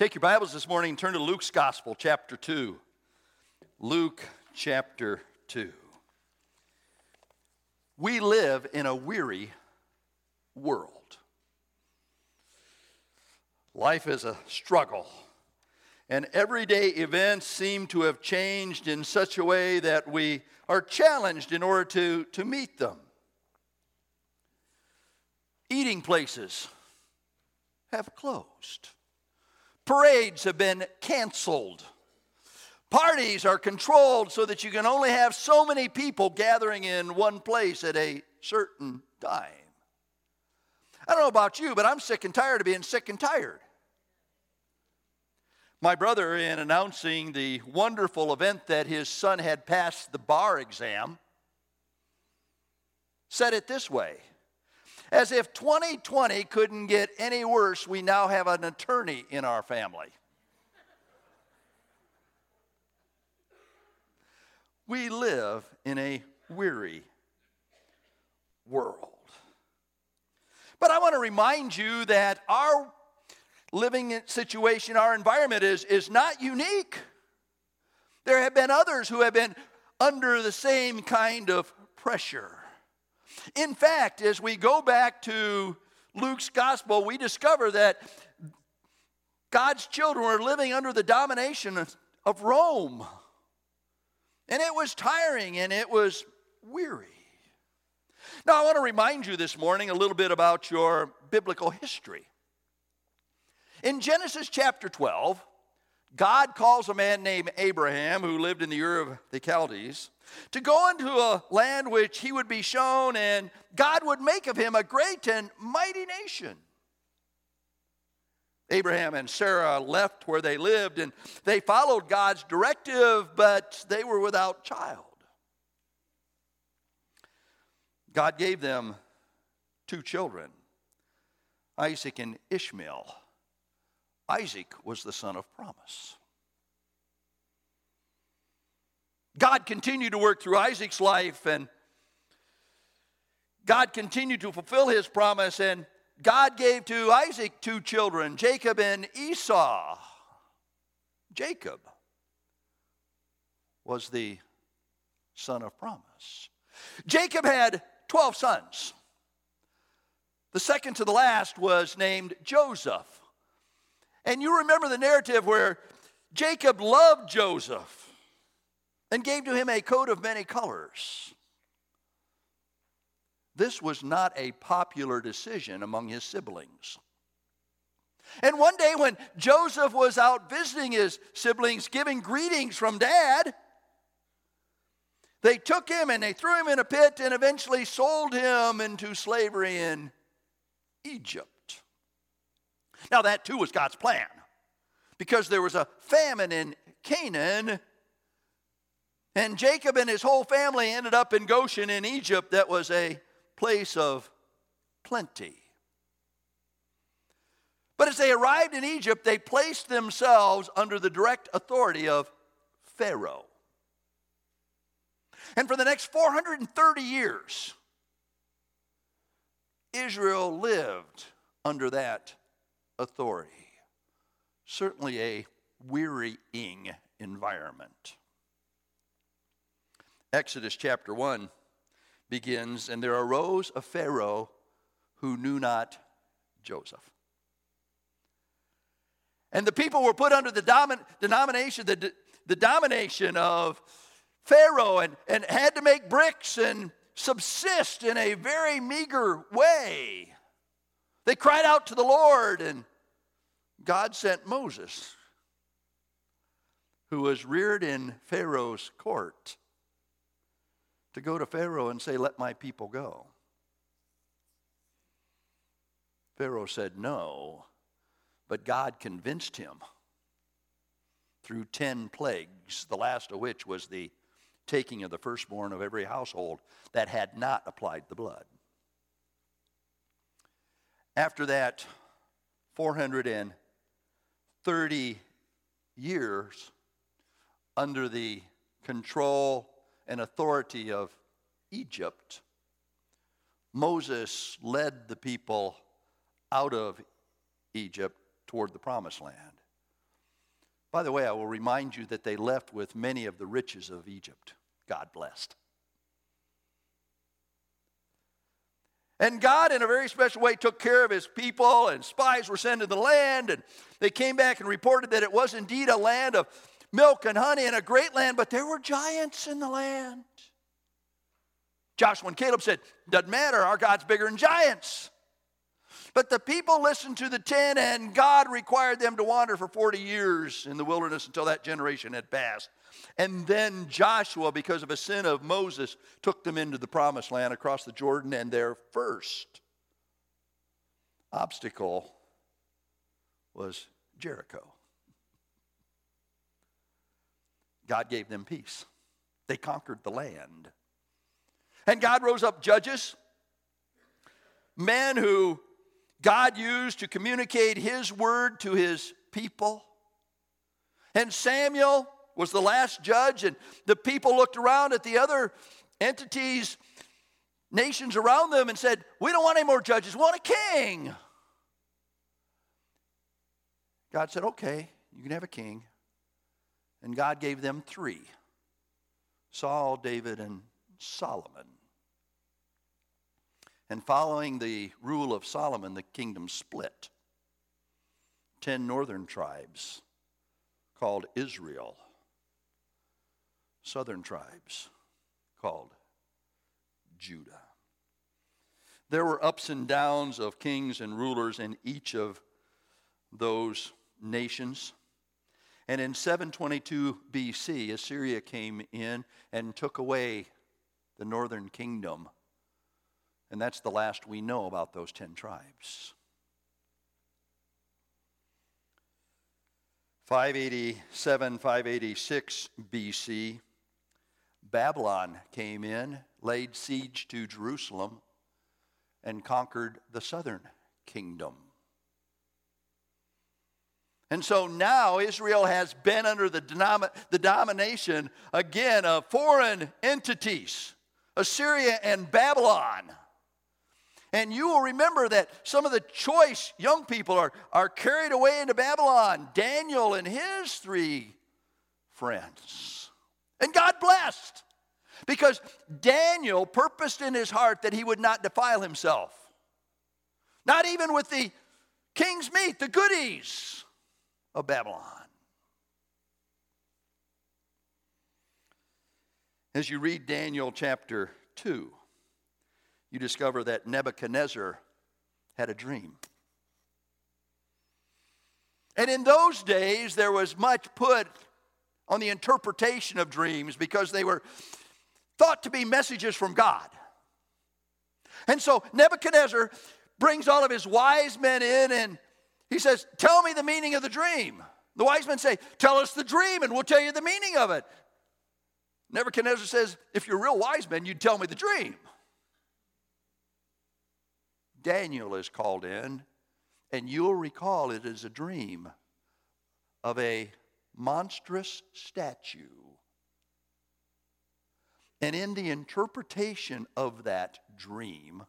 Take your Bibles this morning and turn to Luke's Gospel, chapter 2. Luke chapter 2. We live in a weary world. Life is a struggle, and everyday events seem to have changed in such a way that we are challenged in order to, to meet them. Eating places have closed. Parades have been canceled. Parties are controlled so that you can only have so many people gathering in one place at a certain time. I don't know about you, but I'm sick and tired of being sick and tired. My brother, in announcing the wonderful event that his son had passed the bar exam, said it this way as if 2020 couldn't get any worse, we now have an attorney in our family. We live in a weary world. But I want to remind you that our living situation, our environment is, is not unique. There have been others who have been under the same kind of pressure. In fact, as we go back to Luke's gospel, we discover that God's children were living under the domination of Rome. And it was tiring and it was weary. Now, I want to remind you this morning a little bit about your biblical history. In Genesis chapter 12, God calls a man named Abraham, who lived in the Ur of the Chaldees, to go into a land which he would be shown, and God would make of him a great and mighty nation. Abraham and Sarah left where they lived, and they followed God's directive, but they were without child. God gave them two children, Isaac and Ishmael. Isaac was the son of promise. God continued to work through Isaac's life, and God continued to fulfill his promise, and God gave to Isaac two children, Jacob and Esau. Jacob was the son of promise. Jacob had 12 sons. The second to the last was named Joseph. And you remember the narrative where Jacob loved Joseph and gave to him a coat of many colors. This was not a popular decision among his siblings. And one day, when Joseph was out visiting his siblings, giving greetings from dad, they took him and they threw him in a pit and eventually sold him into slavery in Egypt. Now, that too was God's plan because there was a famine in Canaan and Jacob and his whole family ended up in Goshen in Egypt, that was a place of plenty. But as they arrived in Egypt, they placed themselves under the direct authority of Pharaoh. And for the next 430 years, Israel lived under that authority. Certainly a wearying environment. Exodus chapter 1 begins, and there arose a Pharaoh who knew not Joseph. And the people were put under the domin- denomination, the, the domination of Pharaoh and, and had to make bricks and subsist in a very meager way. They cried out to the Lord, and God sent Moses, who was reared in Pharaoh's court to go to Pharaoh and say, Let my people go. Pharaoh said no, but God convinced him through 10 plagues, the last of which was the taking of the firstborn of every household that had not applied the blood. After that, 430 years under the control and authority of Egypt, Moses led the people out of Egypt toward the promised land. By the way, I will remind you that they left with many of the riches of Egypt. God blessed. And God, in a very special way, took care of his people, and spies were sent to the land, and they came back and reported that it was indeed a land of milk and honey and a great land, but there were giants in the land. Joshua and Caleb said, Doesn't matter, our God's bigger than giants. But the people listened to the ten, and God required them to wander for 40 years in the wilderness until that generation had passed. And then Joshua, because of a sin of Moses, took them into the promised land across the Jordan, and their first obstacle was Jericho. God gave them peace. They conquered the land. And God rose up judges, men who God used to communicate His word to His people. And Samuel was the last judge, and the people looked around at the other entities, nations around them, and said, We don't want any more judges, we want a king. God said, Okay, you can have a king. And God gave them three Saul, David, and Solomon. And following the rule of Solomon, the kingdom split. Ten northern tribes called Israel, southern tribes called Judah. There were ups and downs of kings and rulers in each of those nations. And in 722 BC, Assyria came in and took away the northern kingdom. And that's the last we know about those 10 tribes. 587, 586 BC, Babylon came in, laid siege to Jerusalem, and conquered the southern kingdom. And so now Israel has been under the, denom- the domination again of foreign entities, Assyria and Babylon. And you will remember that some of the choice young people are, are carried away into Babylon. Daniel and his three friends. And God blessed. Because Daniel purposed in his heart that he would not defile himself. Not even with the king's meat, the goodies of Babylon. As you read Daniel chapter 2, you discover that Nebuchadnezzar had a dream. And in those days, there was much put on the interpretation of dreams because they were thought to be messages from God. And so Nebuchadnezzar brings all of his wise men in and he says, Tell me the meaning of the dream. The wise men say, Tell us the dream and we'll tell you the meaning of it. Nebuchadnezzar says, If you're real wise men, you'd tell me the dream. Daniel is called in, and you'll recall it is a dream of a monstrous statue. And in the interpretation of that dream,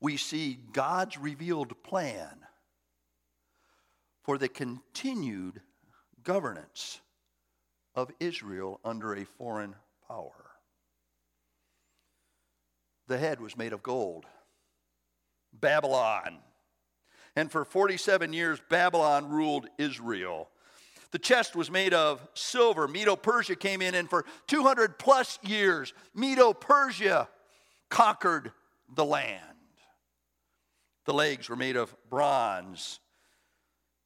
we see God's revealed plan for the continued governance of Israel under a foreign power. The head was made of gold. Babylon. And for 47 years, Babylon ruled Israel. The chest was made of silver. Medo Persia came in, and for 200 plus years, Medo Persia conquered the land. The legs were made of bronze.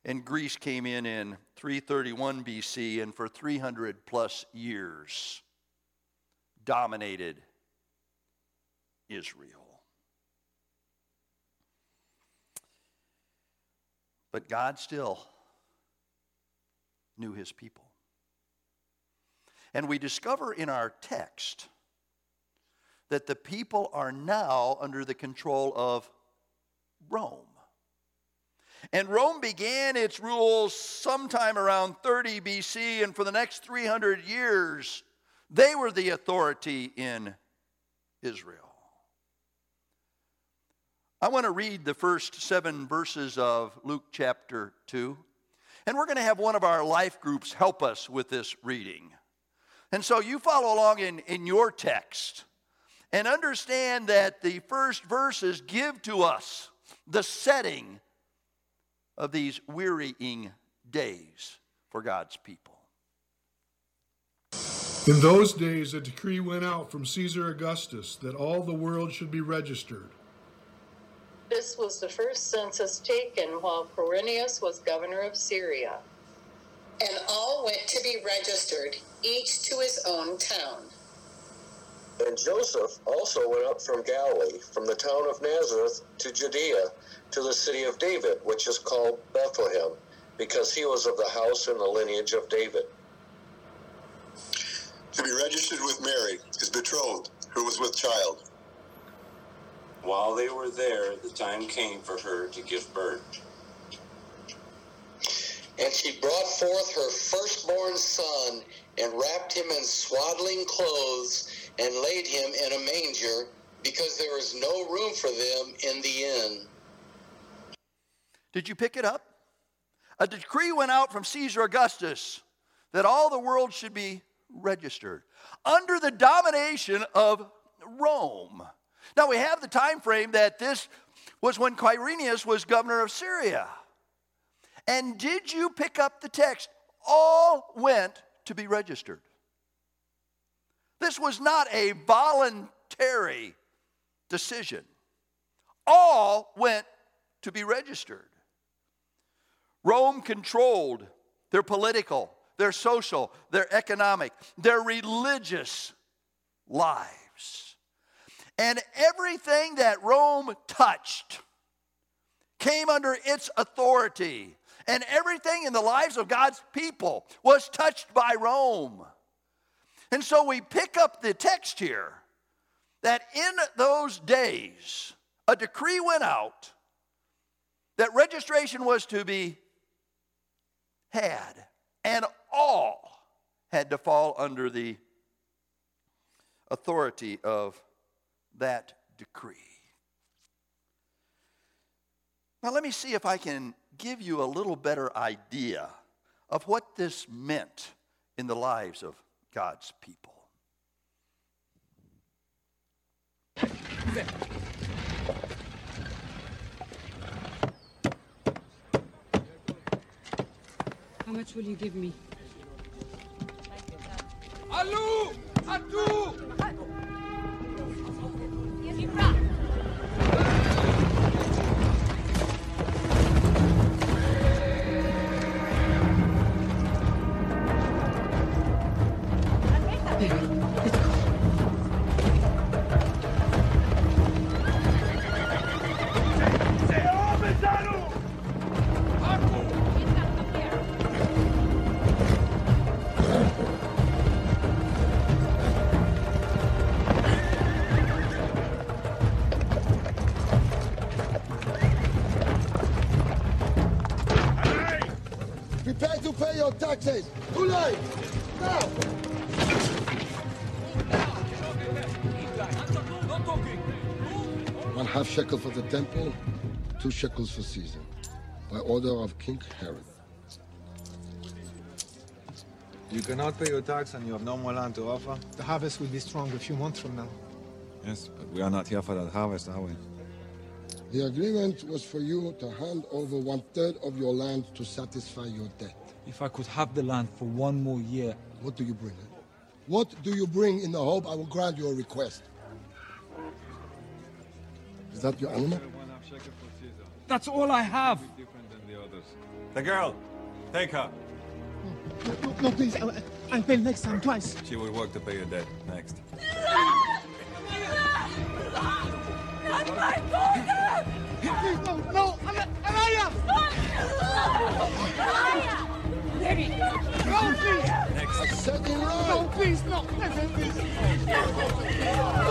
And Greece came in in 331 BC and for 300 plus years dominated Israel. But God still knew his people. And we discover in our text that the people are now under the control of Rome. And Rome began its rules sometime around 30 BC, and for the next 300 years, they were the authority in Israel. I want to read the first seven verses of Luke chapter 2. And we're going to have one of our life groups help us with this reading. And so you follow along in, in your text and understand that the first verses give to us the setting of these wearying days for God's people. In those days, a decree went out from Caesar Augustus that all the world should be registered. This was the first census taken while Quirinius was governor of Syria. And all went to be registered, each to his own town. And Joseph also went up from Galilee, from the town of Nazareth to Judea, to the city of David, which is called Bethlehem, because he was of the house and the lineage of David. To be registered with Mary, his betrothed, who was with child. While they were there, the time came for her to give birth. And she brought forth her firstborn son, and wrapped him in swaddling clothes, and laid him in a manger, because there was no room for them in the inn. Did you pick it up? A decree went out from Caesar Augustus that all the world should be registered under the domination of Rome. Now we have the time frame that this was when Quirinius was governor of Syria. And did you pick up the text? All went to be registered. This was not a voluntary decision. All went to be registered. Rome controlled their political, their social, their economic, their religious lives. And everything that Rome touched came under its authority. And everything in the lives of God's people was touched by Rome. And so we pick up the text here that in those days, a decree went out that registration was to be had, and all had to fall under the authority of that decree. Now, let me see if I can give you a little better idea of what this meant in the lives of God's people. How much will you give me? Allô À tout shekel for the temple, two shekels for Caesar, by order of King Herod. You cannot pay your tax and you have no more land to offer? The harvest will be strong a few months from now. Yes, but we are not here for that harvest, are we? The agreement was for you to hand over one third of your land to satisfy your debt. If I could have the land for one more year. What do you bring? Eh? What do you bring in the hope I will grant your request? Is that your animal? That's all I have. The girl, take her. No, no, please. I'll, I'll pay next time twice. She will work to pay your debt next. Not my daughter! Please, no, no, Anaya! Anaya! Mary! No, please! Next. I said in line. No, please, no, listen, please.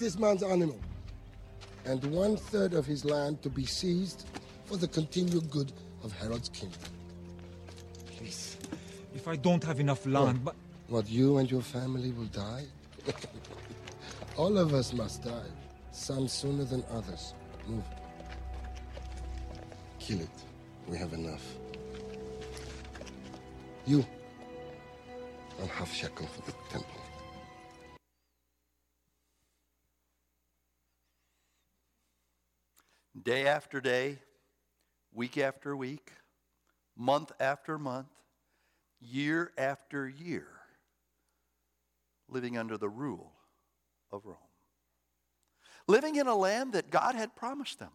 this man's animal and one third of his land to be seized for the continued good of Herod's kingdom. Please. If I don't have enough land, but. What, you and your family will die? All of us must die. Some sooner than others. Move. Kill it. We have enough. You. One half shekel for the temple. Day after day, week after week, month after month, year after year, living under the rule of Rome. Living in a land that God had promised them.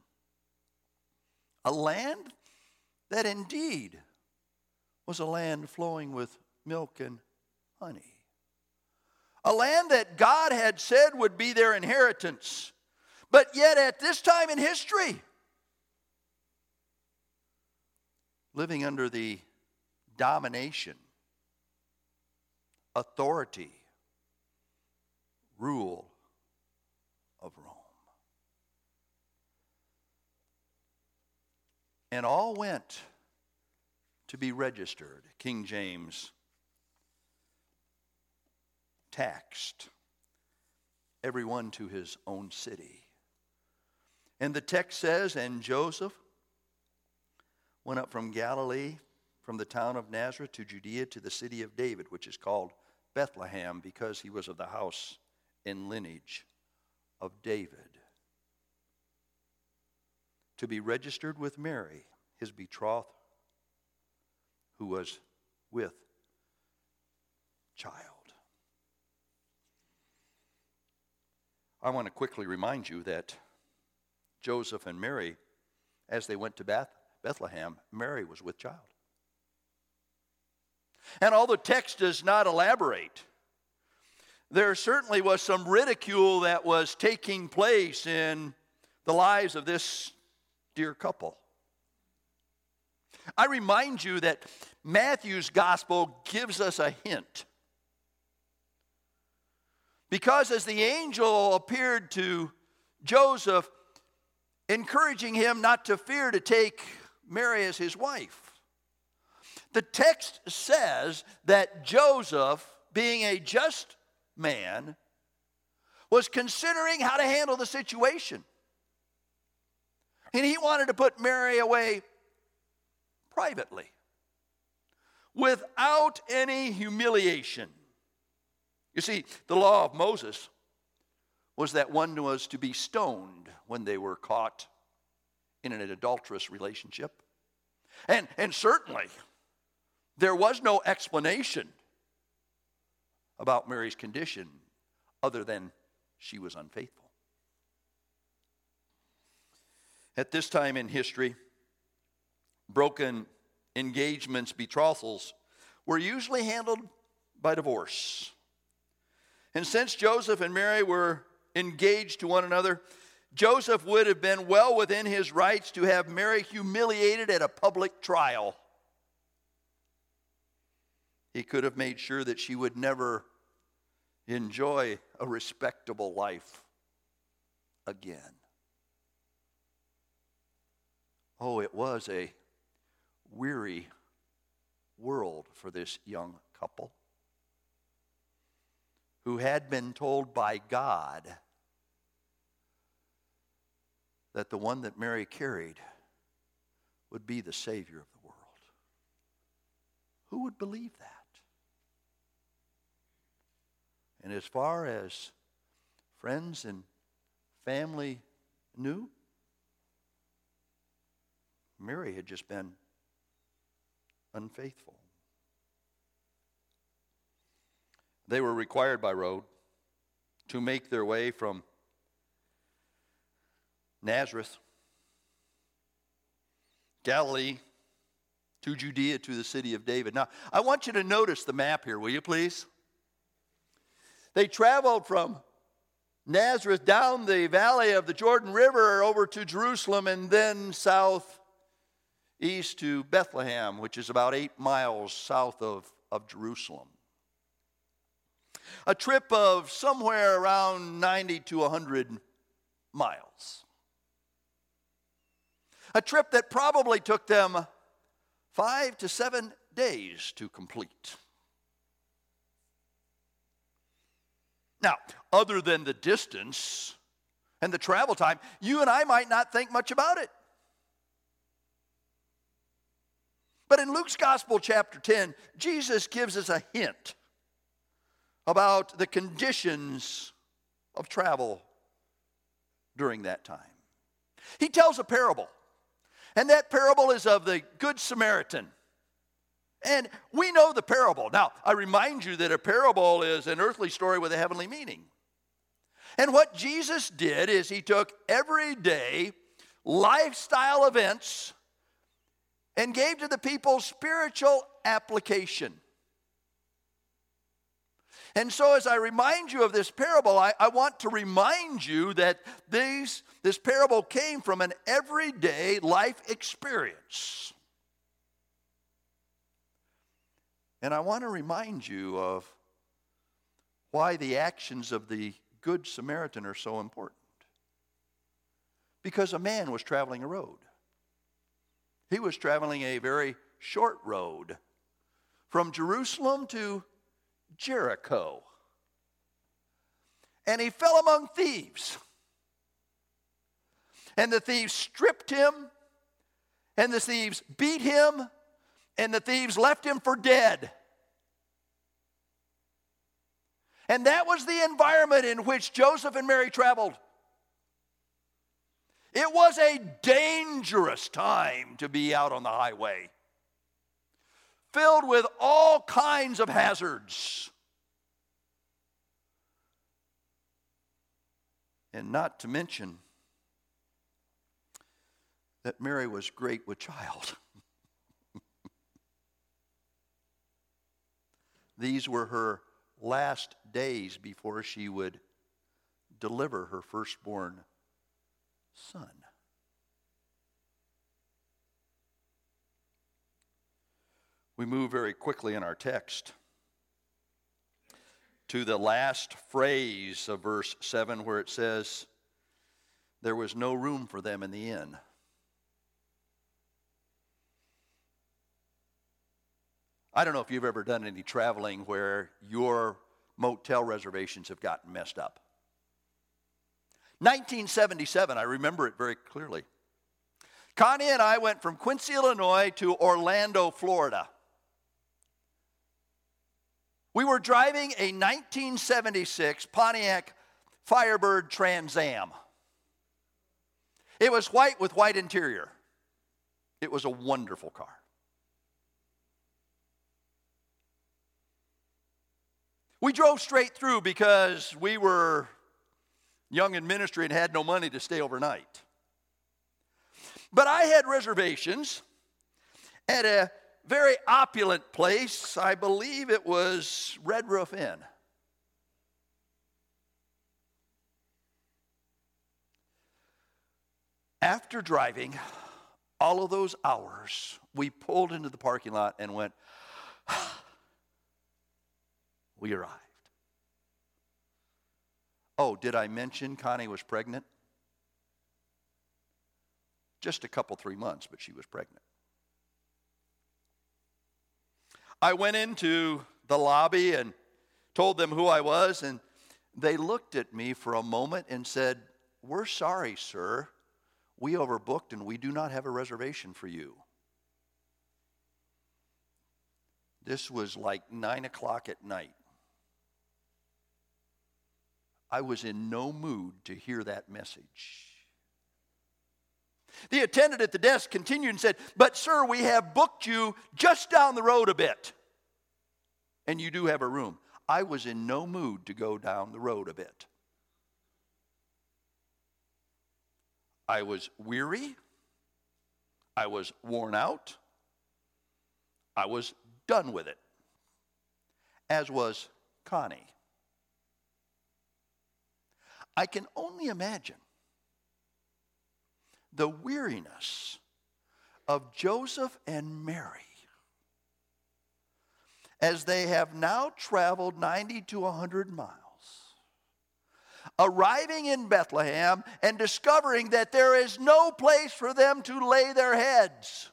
A land that indeed was a land flowing with milk and honey. A land that God had said would be their inheritance. But yet, at this time in history, living under the domination, authority, rule of Rome. And all went to be registered. King James taxed everyone to his own city. And the text says, And Joseph went up from Galilee, from the town of Nazareth to Judea to the city of David, which is called Bethlehem, because he was of the house and lineage of David. To be registered with Mary, his betrothed, who was with child. I want to quickly remind you that Joseph and Mary, as they went to Beth, Bethlehem, Mary was with child. And although the text does not elaborate, there certainly was some ridicule that was taking place in the lives of this dear couple. I remind you that Matthew's gospel gives us a hint. Because as the angel appeared to Joseph, encouraging him not to fear to take Mary as his wife. The text says that Joseph, being a just man, was considering how to handle the situation. And he wanted to put Mary away privately without any humiliation. You see, the law of Moses was that one was to be stoned when they were caught in an adulterous relationship. And, and certainly, there was no explanation about Mary's condition other than she was unfaithful. At this time in history, broken engagements, betrothals, were usually handled by divorce. And since Joseph and Mary were engaged to one another, Joseph would have been well within his rights to have Mary humiliated at a public trial. He could have made sure that she would never enjoy a respectable life again. Oh, it was a weary world for this young couple who had been told by God that the one that Mary carried would be the Savior of the world. Who would believe that? And as far as friends and family knew, Mary had just been unfaithful. They were required by road to make their way from Nazareth, Galilee, to Judea, to the city of David. Now, I want you to notice the map here, will you please? They traveled from Nazareth down the valley of the Jordan River over to Jerusalem and then south east to Bethlehem, which is about eight miles south of, of Jerusalem. A trip of somewhere around 90 to 100 miles. A trip that probably took them five to seven days to complete. Now, other than the distance and the travel time, you and I might not think much about it. But in Luke's Gospel, chapter 10, Jesus gives us a hint about the conditions of travel during that time. He tells a parable, and that parable is of the Good Samaritan. And we know the parable. Now, I remind you that a parable is an earthly story with a heavenly meaning. And what Jesus did is he took everyday lifestyle events and gave to the people spiritual application. And so, as I remind you of this parable, I, I, want to remind you that these, this parable came from an everyday life experience. And I want to remind you of why the actions of the Good Samaritan are so important. Because a man was traveling a road. He was traveling a very short road from Jerusalem to Jericho. And he fell among thieves. And the thieves stripped him, and the thieves beat him, and the thieves left him for dead. And that was the environment in which Joseph and Mary traveled. It was a dangerous time to be out on the highway, filled with all kinds of hazards. And not to mention that Mary was great with child. These were her last days before she would deliver her firstborn son. We move very quickly in our text to the last phrase of verse 7 where it says, There was no room for them in the inn. I don't know if you've ever done any traveling where your motel reservations have gotten messed up. 1977, I remember it very clearly. Connie and I went from Quincy, Illinois to Orlando, Florida. We were driving a 1976 Pontiac Firebird Trans Am. It was white with white interior. It was a wonderful car. We drove straight through because we were young in ministry and had no money to stay overnight. But I had reservations at a very opulent place. I believe it was Red Roof Inn. After driving all of those hours, we pulled into the parking lot and went, we arrived. Oh, did I mention Connie was pregnant? Just a couple, three months, but she was pregnant. I went into the lobby and told them who I was, and they looked at me for a moment and said, We're sorry, sir. We overbooked and we do not have a reservation for you. This was like nine o'clock at night. I was in no mood to hear that message. The attendant at the desk continued and said, But, sir, we have booked you just down the road a bit, and you do have a room. I was in no mood to go down the road a bit. I was weary. I was worn out. I was done with it, as was Connie. I can only imagine the weariness of Joseph and Mary as they have now traveled 90 to 100 miles, arriving in Bethlehem and discovering that there is no place for them to lay their heads.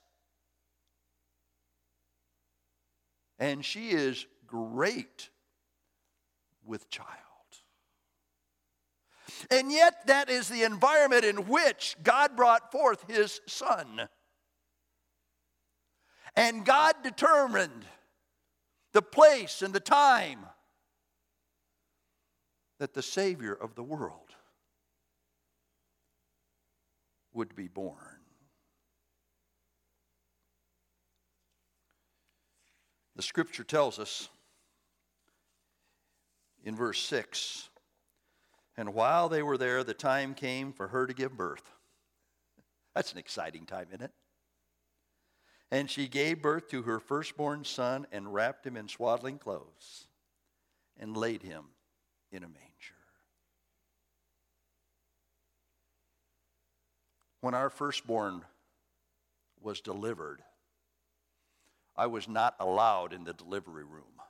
And she is great with child. And yet, that is the environment in which God brought forth his son. And God determined the place and the time that the Savior of the world would be born. The scripture tells us in verse 6 and while they were there, the time came for her to give birth. That's an exciting time, isn't it? And she gave birth to her firstborn son and wrapped him in swaddling clothes and laid him in a manger. When our firstborn was delivered, I was not allowed in the delivery room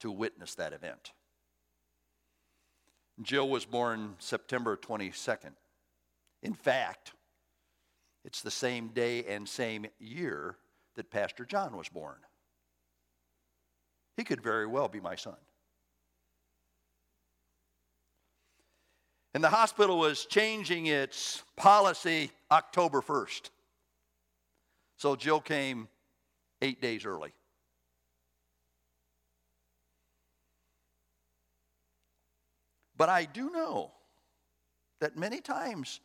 to witness that event. Jill was born September 22nd. In fact, it's the same day and same year that Pastor John was born. He could very well be my son. And the hospital was changing its policy October 1st. So Jill came eight days early. But I do know that many times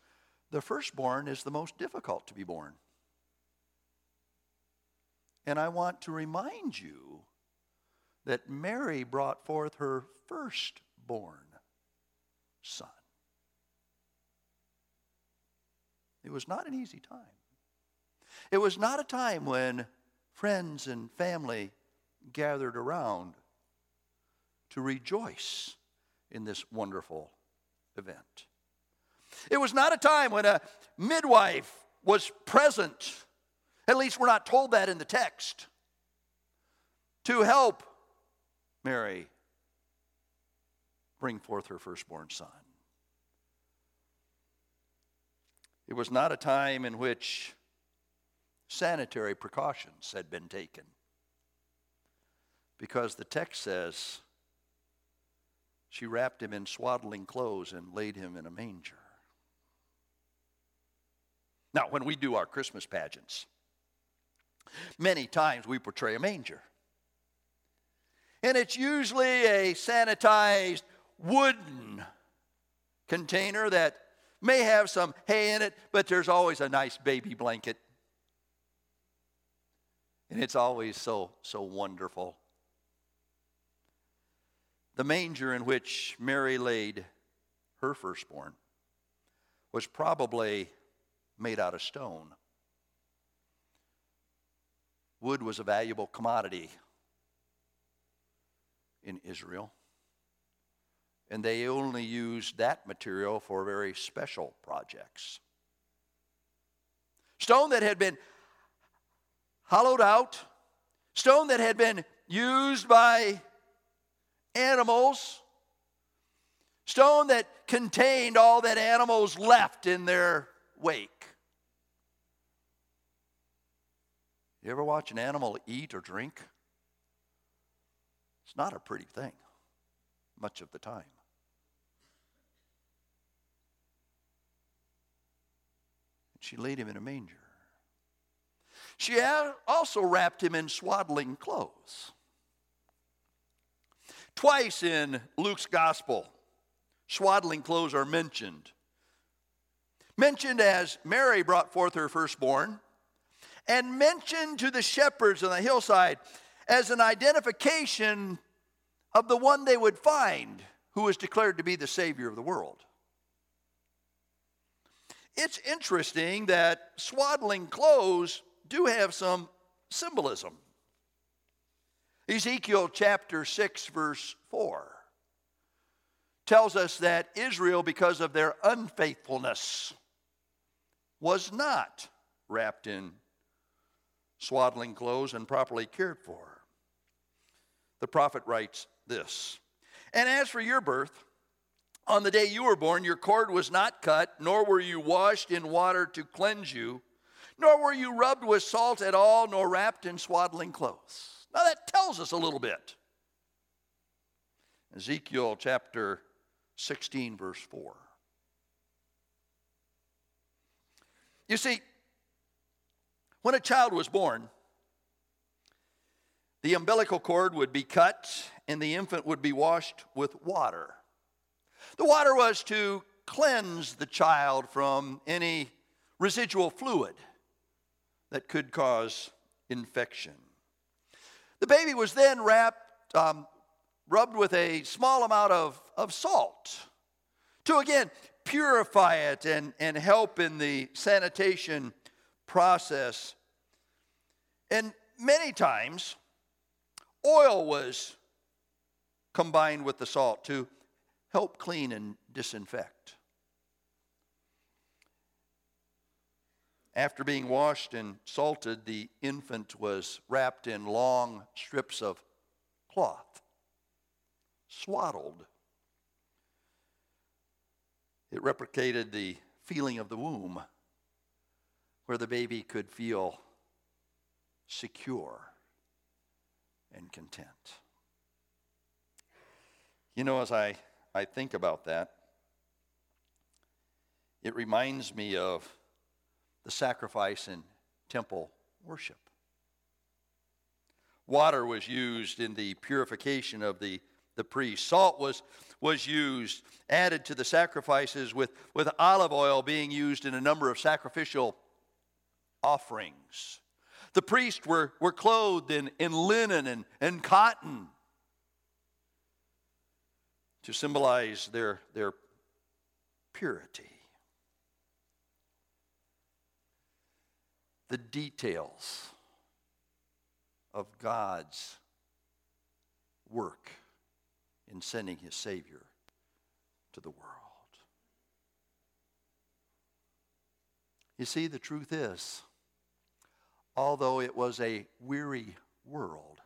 the firstborn is the most difficult to be born. And I want to remind you that Mary brought forth her firstborn son. It was not an easy time. It was not a time when friends and family gathered around to rejoice in this wonderful event. It was not a time when a midwife was present, at least we're not told that in the text, to help Mary bring forth her firstborn son. It was not a time in which sanitary precautions had been taken. Because the text says she wrapped him in swaddling clothes and laid him in a manger. Now, when we do our Christmas pageants, many times we portray a manger. And it's usually a sanitized wooden container that may have some hay in it, but there's always a nice baby blanket. And it's always so, so wonderful. The manger in which Mary laid her firstborn was probably made out of stone. Wood was a valuable commodity in Israel. And they only used that material for very special projects. Stone that had been hollowed out, stone that had been used by animals, stone that contained all that animals left in their wake. You ever watch an animal eat or drink? It's not a pretty thing, much of the time. She laid him in a manger. She also wrapped him in swaddling clothes. Twice in Luke's gospel, swaddling clothes are mentioned. Mentioned as Mary brought forth her firstborn, and mentioned to the shepherds on the hillside as an identification of the one they would find who was declared to be the Savior of the world. It's interesting that swaddling clothes do have some symbolism. Ezekiel chapter 6, verse 4 tells us that Israel, because of their unfaithfulness, was not wrapped in swaddling clothes and properly cared for. The prophet writes this And as for your birth, on the day you were born, your cord was not cut, nor were you washed in water to cleanse you, nor were you rubbed with salt at all, nor wrapped in swaddling clothes. Now that tells us a little bit. Ezekiel chapter 16, verse 4. You see, when a child was born, the umbilical cord would be cut and the infant would be washed with water. The water was to cleanse the child from any residual fluid that could cause infection. The baby was then wrapped, um, rubbed with a small amount of, of salt to again purify it and, and help in the sanitation process. And many times, oil was combined with the salt to help clean and disinfect. After being washed and salted, the infant was wrapped in long strips of cloth, swaddled. It replicated the feeling of the womb, where the baby could feel secure and content. You know, as I, I think about that, it reminds me of the sacrifice in temple worship. Water was used in the purification of the, the priest. Salt was, was used, added to the sacrifices, with, with olive oil being used in a number of sacrificial offerings. The priests were, were clothed in, in linen and, and cotton to symbolize their, their purity. The details of God's work in sending his Savior to the world. You see, the truth is, although it was a weary world,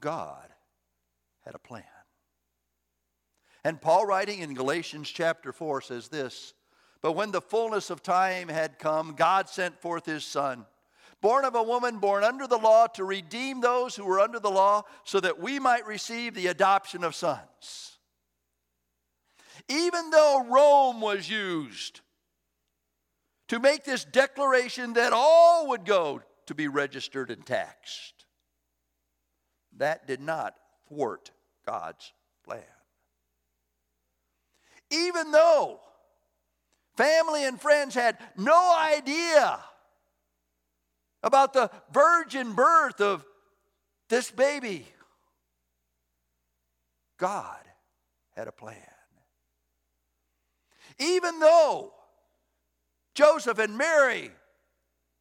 God had a plan. And Paul, writing in Galatians chapter 4, says this But when the fullness of time had come, God sent forth his Son, born of a woman born under the law, to redeem those who were under the law, so that we might receive the adoption of sons. Even though Rome was used to make this declaration that all would go to be registered and taxed. That did not thwart God's plan. Even though family and friends had no idea about the virgin birth of this baby, God had a plan. Even though Joseph and Mary,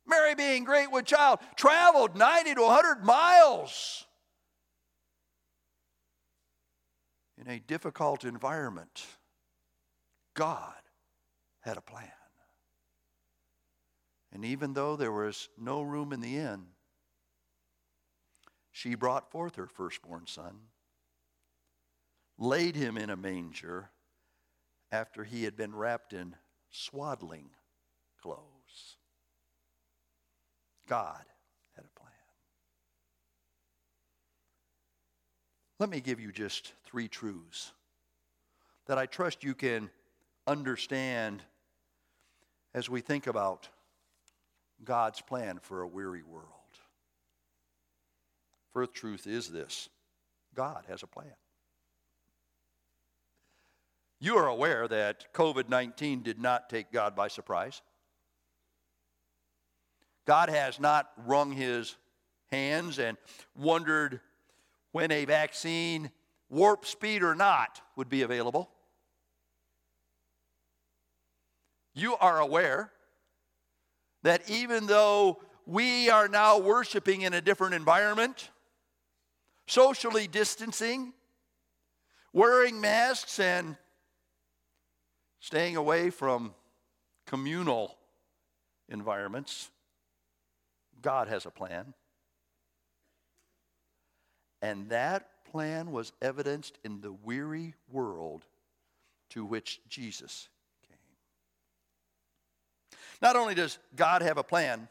Mary being great with child, traveled 90 to 100 miles in a difficult environment. God had a plan. And even though there was no room in the inn, she brought forth her firstborn son, laid him in a manger after he had been wrapped in swaddling clothes. God had a plan. Let me give you just three truths that I trust you can understand as we think about God's plan for a weary world. First truth is this God has a plan. You are aware that COVID 19 did not take God by surprise. God has not wrung his hands and wondered when a vaccine, warp speed or not, would be available. You are aware that even though we are now worshiping in a different environment, socially distancing, wearing masks and staying away from communal environments, God has a plan. And that plan was evidenced in the weary world to which Jesus. Not only does God have a plan,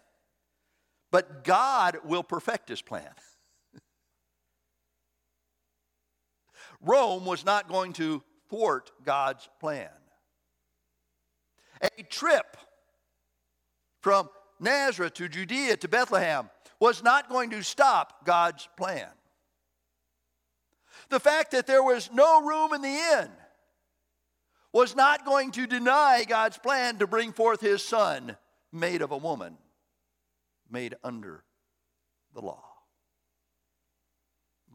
but God will perfect his plan. Rome was not going to thwart God's plan. A trip from Nazareth to Judea to Bethlehem was not going to stop God's plan. The fact that there was no room in the inn was not going to deny God's plan to bring forth his son, made of a woman, made under the law.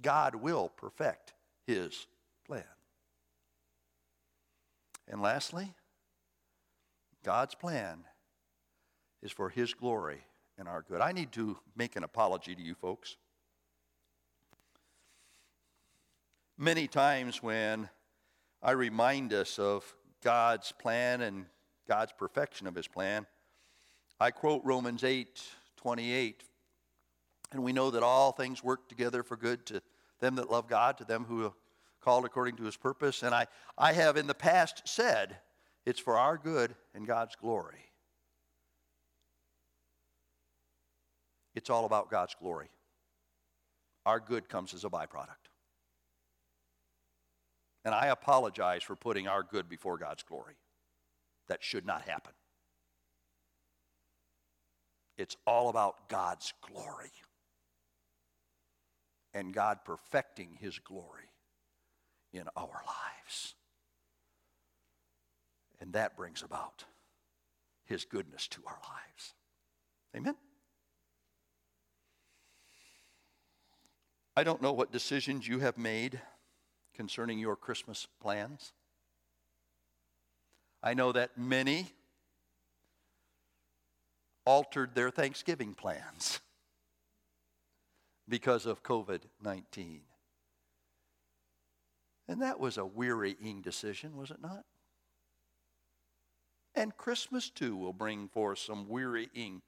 God will perfect his plan. And lastly, God's plan is for his glory and our good. I need to make an apology to you folks. Many times when I remind us of God's plan and God's perfection of his plan, I quote Romans 8 28. And we know that all things work together for good to them that love God, to them who are called according to his purpose. And I, I have in the past said it's for our good and God's glory. It's all about God's glory. Our good comes as a byproduct. And I apologize for putting our good before God's glory. That should not happen. It's all about God's glory and God perfecting His glory in our lives. And that brings about His goodness to our lives. Amen? I don't know what decisions you have made concerning your Christmas plans. I know that many altered their Thanksgiving plans because of COVID 19. And that was a wearying decision, was it not? And Christmas too will bring forth some wearying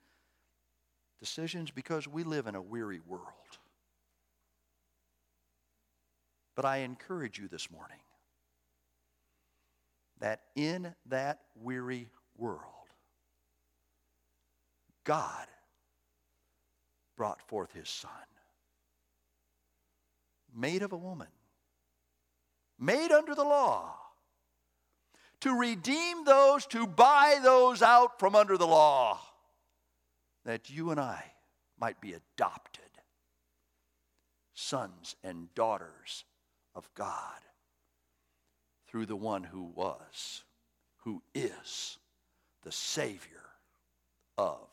decisions because we live in a weary world. But I encourage you this morning that in that weary world, God brought forth his son, made of a woman, made under the law, to redeem those, to buy those out from under the law, that you and I might be adopted sons and daughters of God through the one who was, who is the Savior of